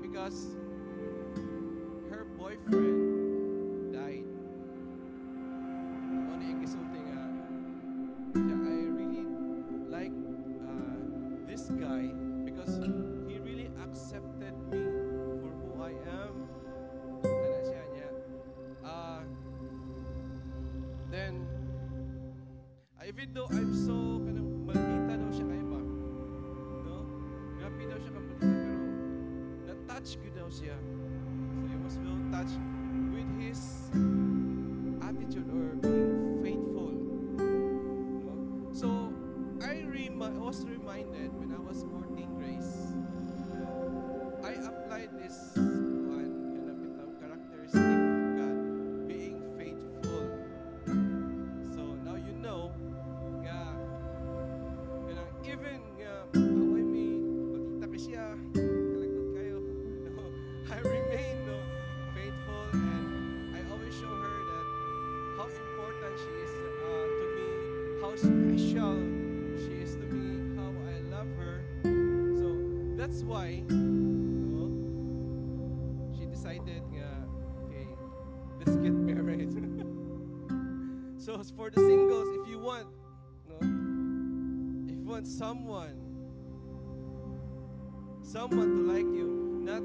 because how special she is to me, how I love her. So that's why no, she decided nga, okay, let's get married. so for the singles, if you want, no, if you want someone, someone to like you, not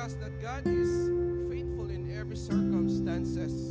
us that God is faithful in every circumstances.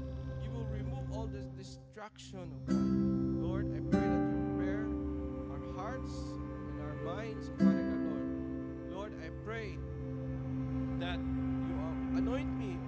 that you will remove all this distraction, oh God. Lord, I pray that you prepare our hearts and our minds, Father God, Lord. Lord, I pray that you anoint me,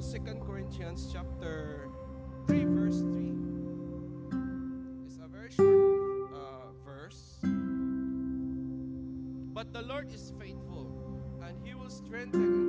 to 2 Corinthians chapter 3 verse 3. It's a very short uh, verse. But the Lord is faithful and he will strengthen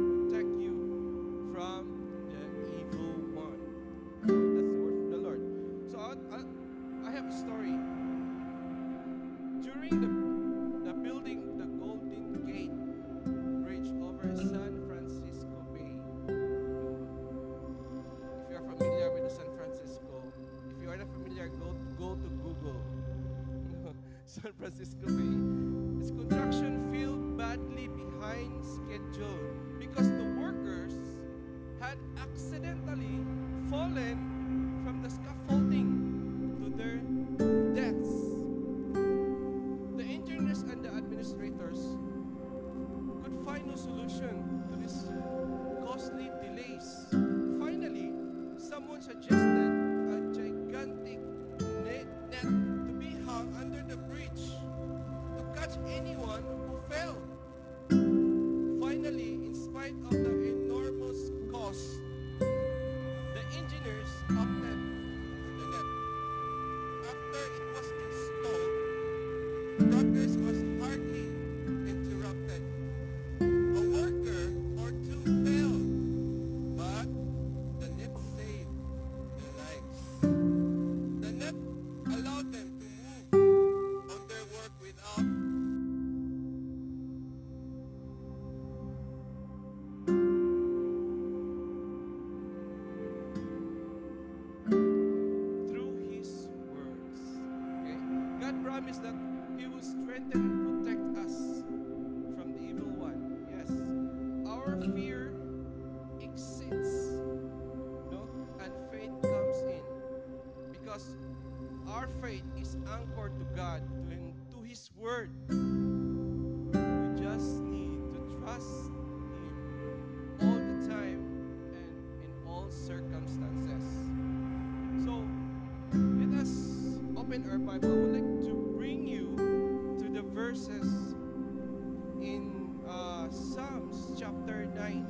chapter 9.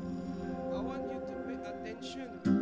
I want you to pay attention.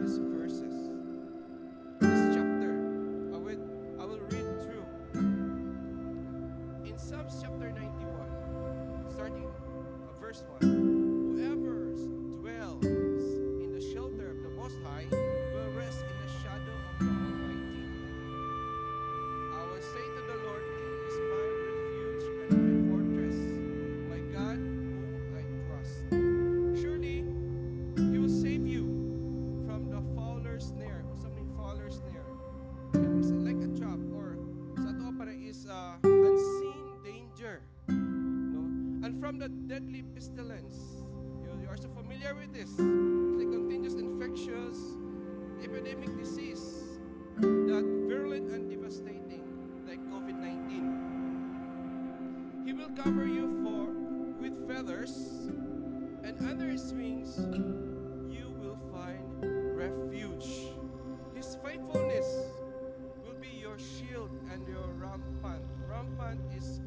is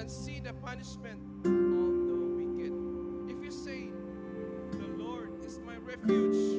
and see the punishment of the wicked. If you say, The Lord is my refuge,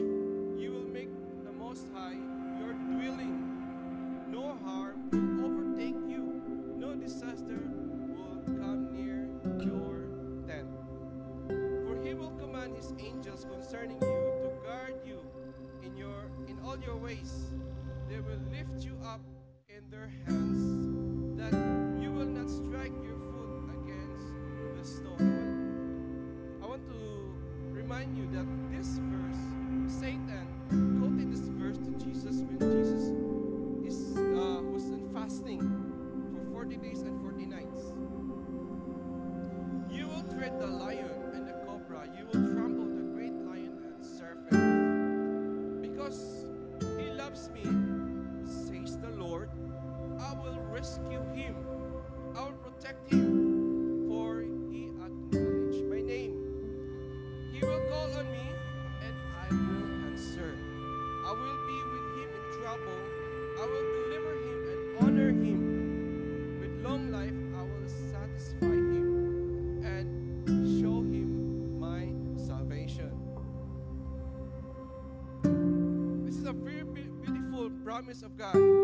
promise of God.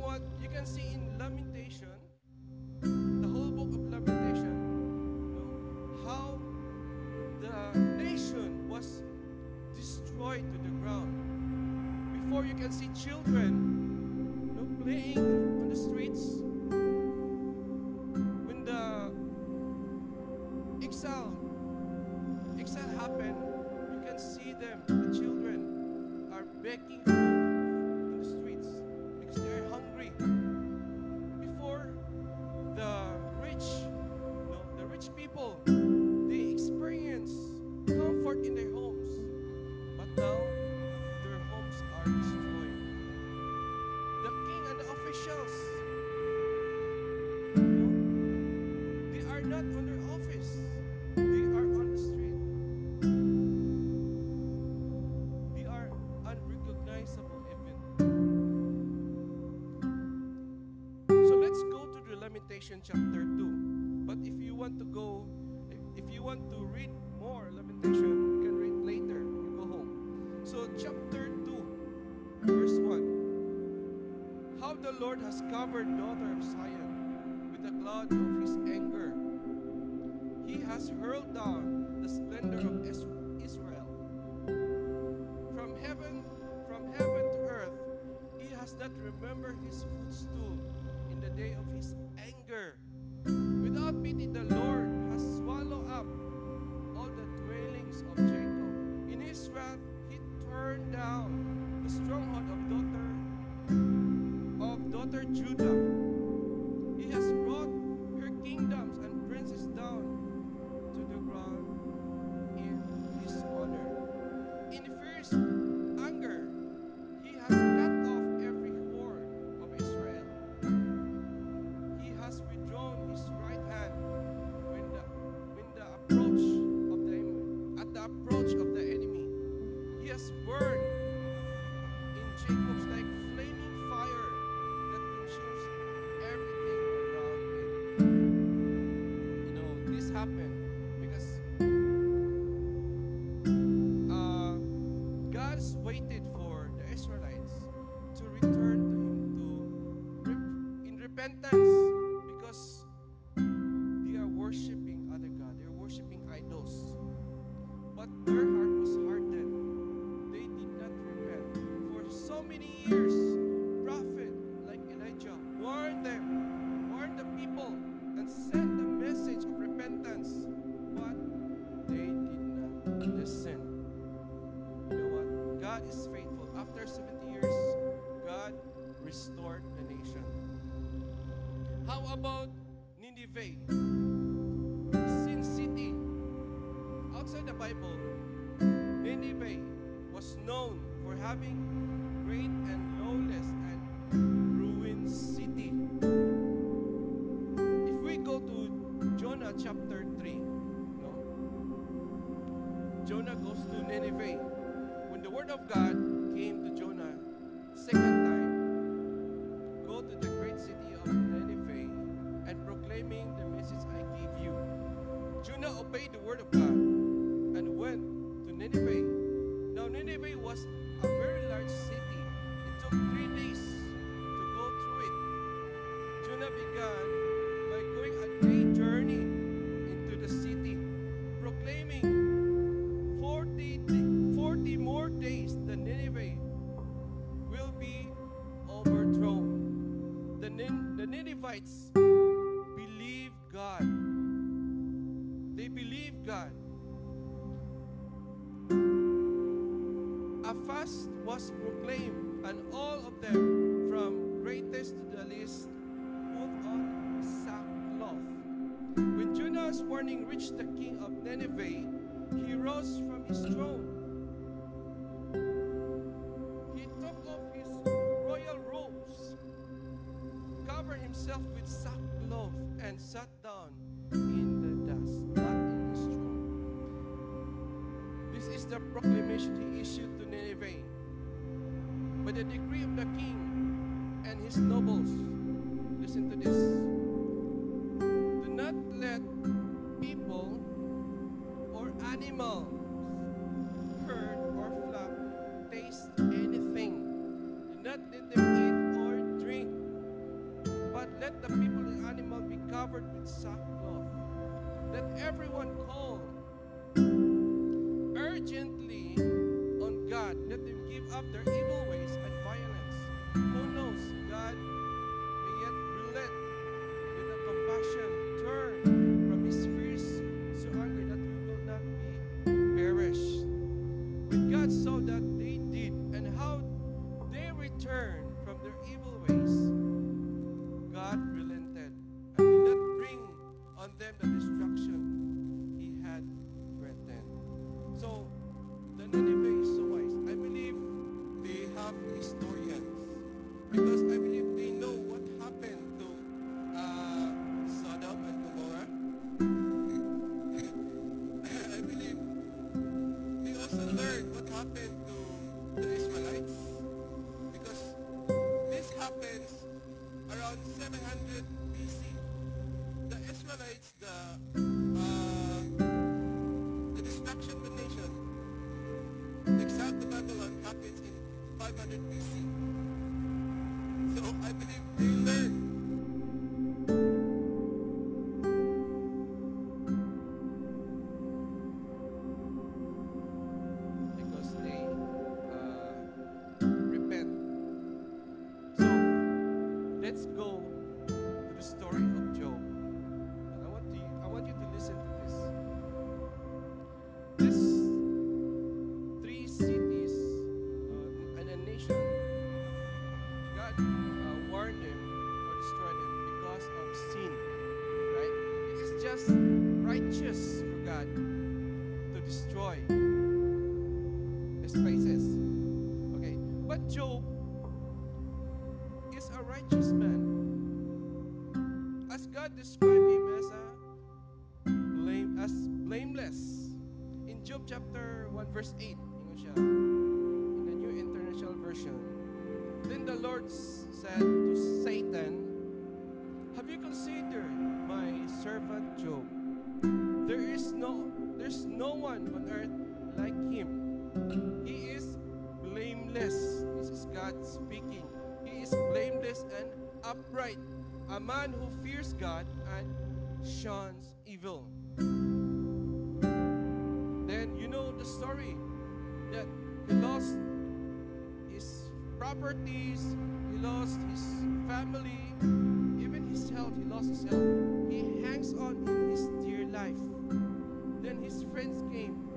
what you can see in Lamin chapter 2. But if you want to go, if, you want to read more Lamentation, you can read later. You go home. So chapter 2, verse 1. How the Lord has covered daughter of Zion with the cloud of his anger. He has hurled down the splendor of Israel. From heaven, from heaven to earth, he has not remembered his footstool in the day of his word. we go to Jonah chapter 3, no? Jonah goes to Nineveh. When the word of God came to Jonah, reached the king of Nineveh, he rose from his throne. He took off his royal robes, covered himself with sackcloth, and sat down in the dust, not in his throne. This is the proclamation he issued to Nineveh. By the decree of the king and his nobles, listen to this. Them the destruction. verse 8. Ingon siya. In the New International Version. Then the Lord said to Satan, Have you considered my servant Job? There is no there's no one on earth like him. He is blameless. This is God speaking. He is blameless and upright, a man who fears God and shuns properties, he lost his family, even his health. He lost his health. He hangs on in his dear life. Then his friends came.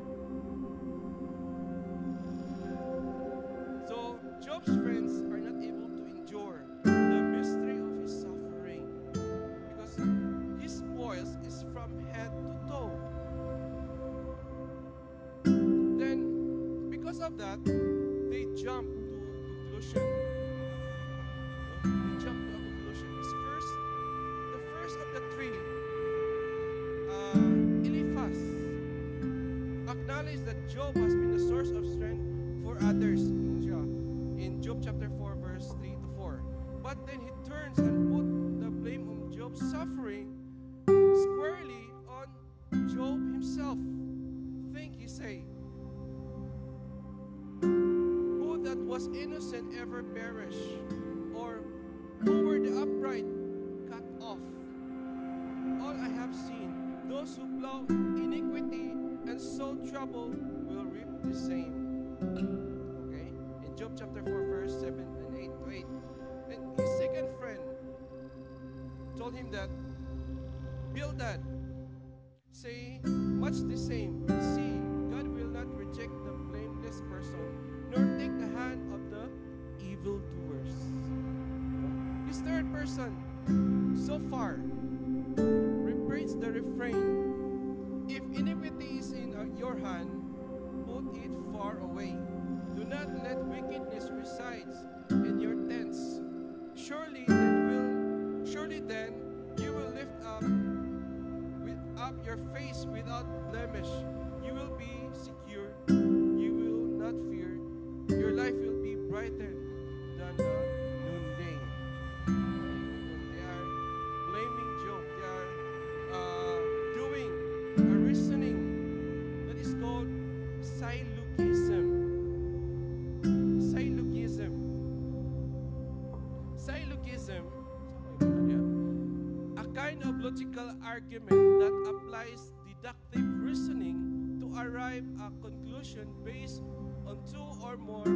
Logical argument that applies deductive reasoning to arrive a conclusion based on two or more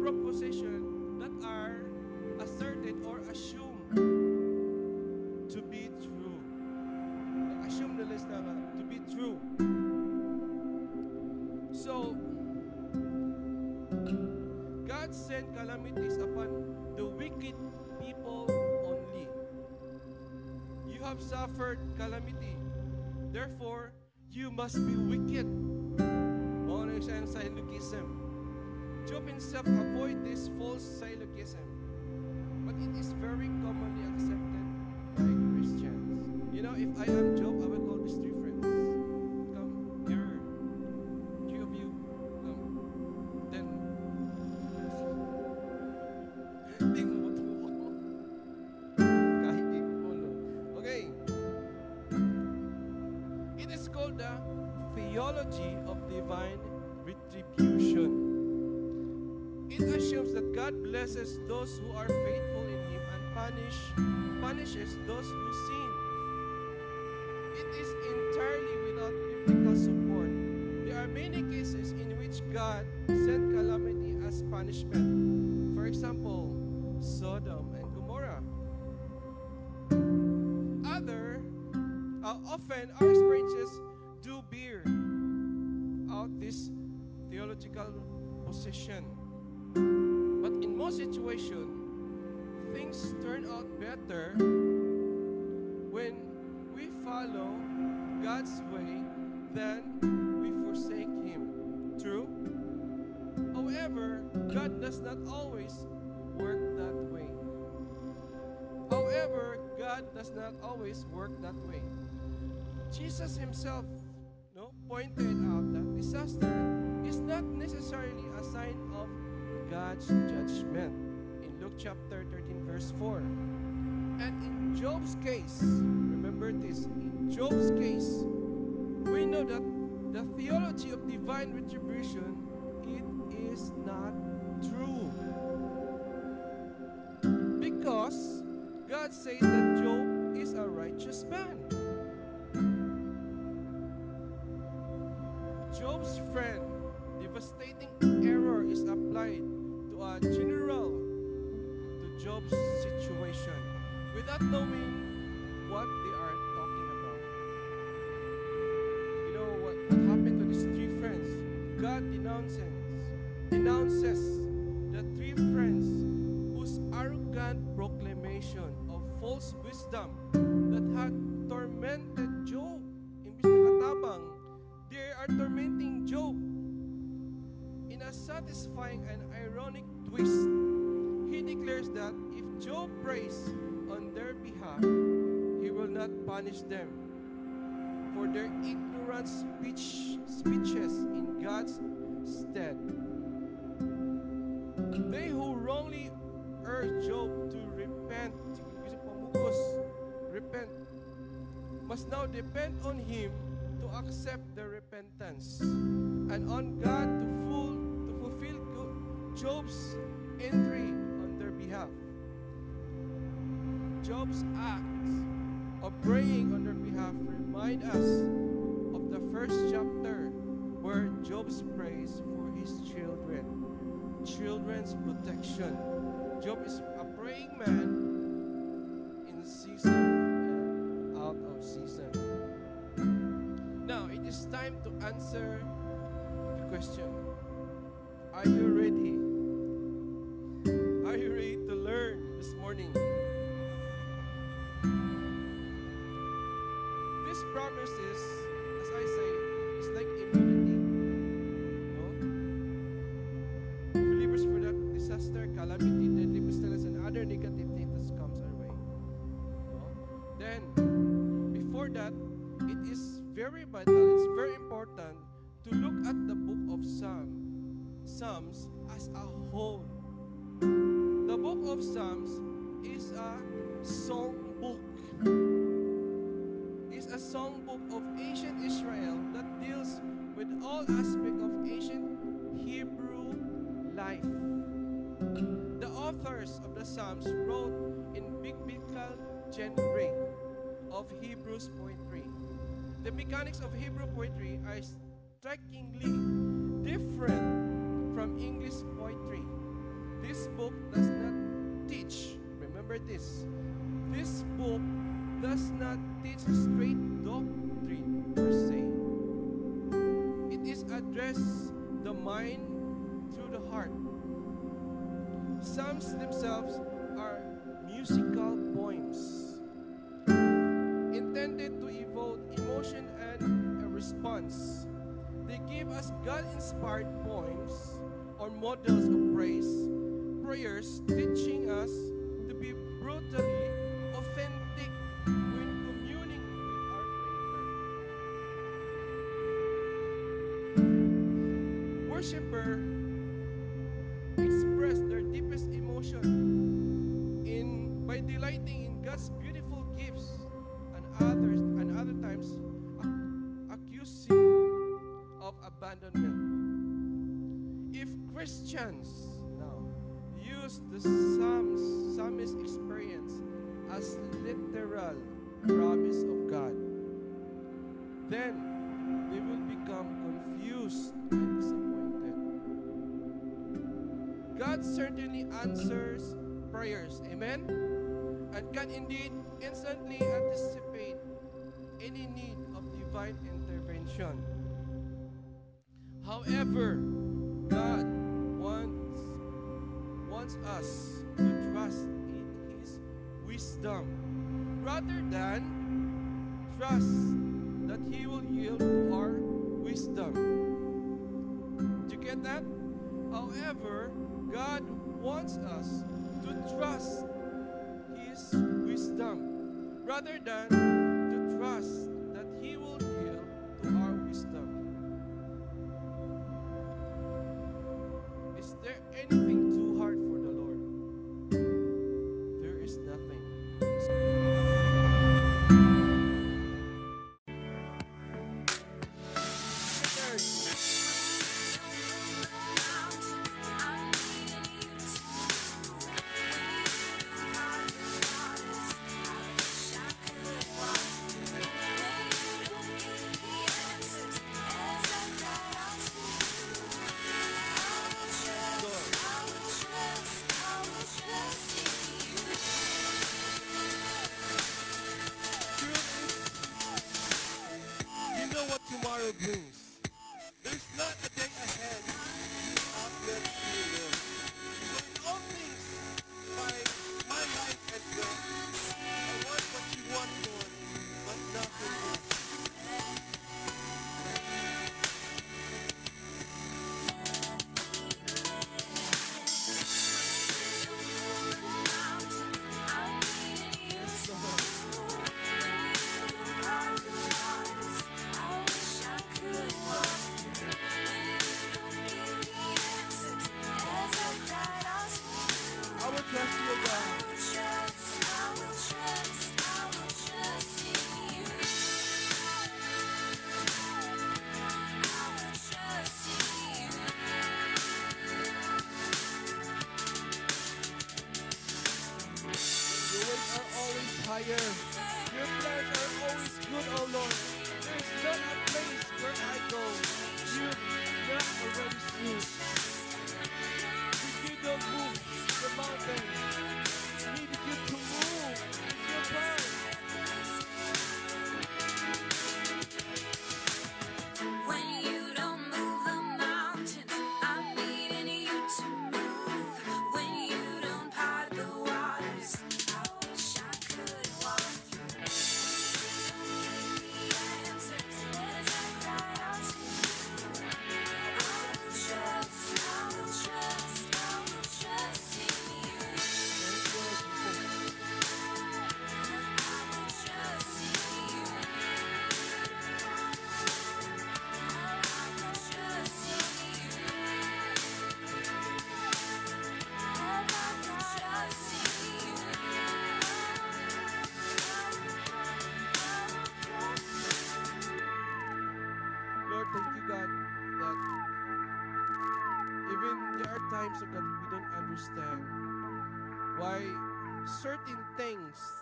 propositions that are asserted or assumed suffered calamity. Therefore, you must be wicked. Siya ang syllogism. Job himself avoid this false syllogism. But it is very commonly accepted by Christians. You know, if I am Job, It assumes that God blesses those who are faithful in Him and punish punishes those who sin. Better when we follow God's way than we forsake Him. True? However, God does not always work that way. However, God does not always work that way. Jesus himself no, pointed out that disaster is not necessarily a sign of God's judgment in Luke chapter 13, verse 4. And in Job's case, remember this, in Job's case, we know that the theology of divine retribution it is not true. Because God says that Job is a righteous man. Job's friend, devastating error is applied to a general to Job's situation without knowing what they are talking about. You know what, what happened to these three friends? God denounces denounces the three friends whose arrogant proclamation of false wisdom that had tormented Job. Imbis na katabang, they are tormenting Job. In a satisfying and ironic twist, he declares that if Job prays on their behalf, he will not punish them for their ignorant speech, speeches in God's stead. They who wrongly urge Job to repent, repent, must now depend on him to accept their repentance and on God to, full, to fulfill Job's entry on their behalf. Job's acts of praying on their behalf remind us of the first chapter where Job's prays for his children, children's protection. Job is a praying man in season and out of season. Now it is time to answer the question Are you ready? 10. Before that, it is very vital, it's very important to look at the book of Psalm, Psalms as a whole. The book of Psalms is a song book. It's a song book of ancient Israel that deals with all aspects of ancient Hebrew life. The authors of the Psalms wrote in biblical genre of Hebrews poetry. The mechanics of Hebrew poetry are strikingly different from English poetry. This book does not teach, remember this, this book does not teach straight doctrine per se. It is address the mind through the heart. Psalms themselves are musical intended to evoke emotion and a response. They give us God-inspired poems or models of praise, prayers teaching us to be brutally authentic when communing with our Creator. Worshipper express their deepest emotion in by delighting in God's beautiful gifts other times ac- accusing of abandonment. If Christians now use the Psalms, psalmist experience as literal promise of God, then they will become confused and disappointed. God certainly answers prayers, amen? And can indeed instantly anticipate any need of divine intervention. However, God wants, wants us to trust in His wisdom rather than trust that He will yield to our wisdom. Do you get that? However, God wants us to trust His wisdom rather than to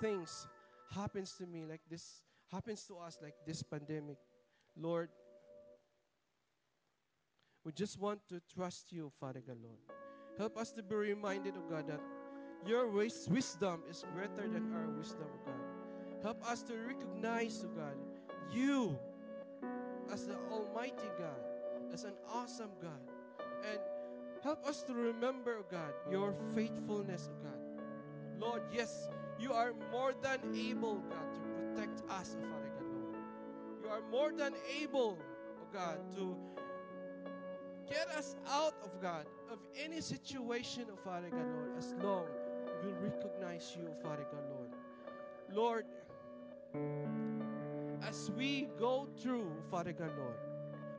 things, happens to me like this, happens to us like this pandemic. Lord, we just want to trust you, Father God, Lord. Help us to be reminded, of God, that your wisdom is greater than our wisdom, God. Help us to recognize, oh God, you as the Almighty God, as an awesome God. And help us to remember, oh God, your faithfulness, oh God. Lord, yes, you are more than able, God, to protect us, oh Father God, Lord. You are more than able, oh God, to get us out of God, of any situation, oh Father God, Lord, as long we recognize you, oh Father God, Lord. Lord, as we go through, Father God, Lord,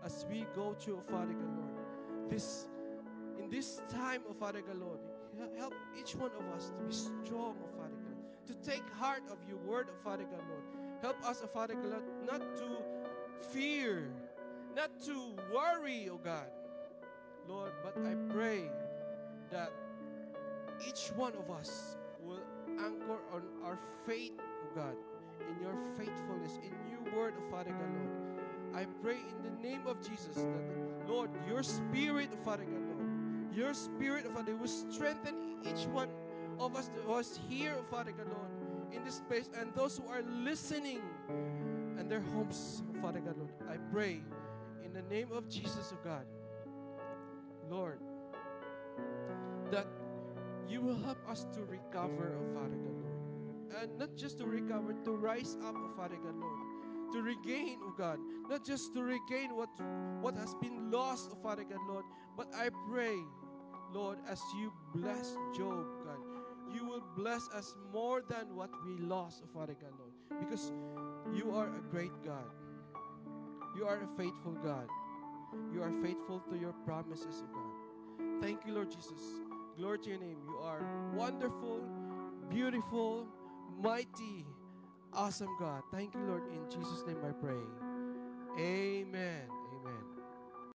as we go through, Father God, Lord, this in this time, oh Father God, Lord, help each one of us to be strong, God, to take heart of your word, oh Father God, Lord. Help us, oh Father God, not to fear, not to worry, oh God, Lord, but I pray that each one of us will anchor on our faith, oh God, in your faithfulness, in your word, oh Father God, Lord. I pray in the name of Jesus that, Lord, your spirit, Father God, Lord, your spirit, Father, will strengthen each one of us that was here, Father God, Lord, in this place, and those who are listening and their homes, Father God, Lord. I pray in the name of Jesus, oh God, Lord, that you will help us to recover, oh Father God, Lord. And not just to recover, to rise up, oh Father God, Lord. To regain, oh God. Not just to regain what, what has been lost, oh Father God, Lord. But I pray, Lord, as you bless Job, God, you will bless us more than what we lost, Father God, Lord. Because you are a great God. You are a faithful God. You are faithful to your promises, oh God. Thank you, Lord Jesus. Glory to your name. You are wonderful, beautiful, mighty, awesome God. Thank you, Lord. In Jesus' name I pray. Amen.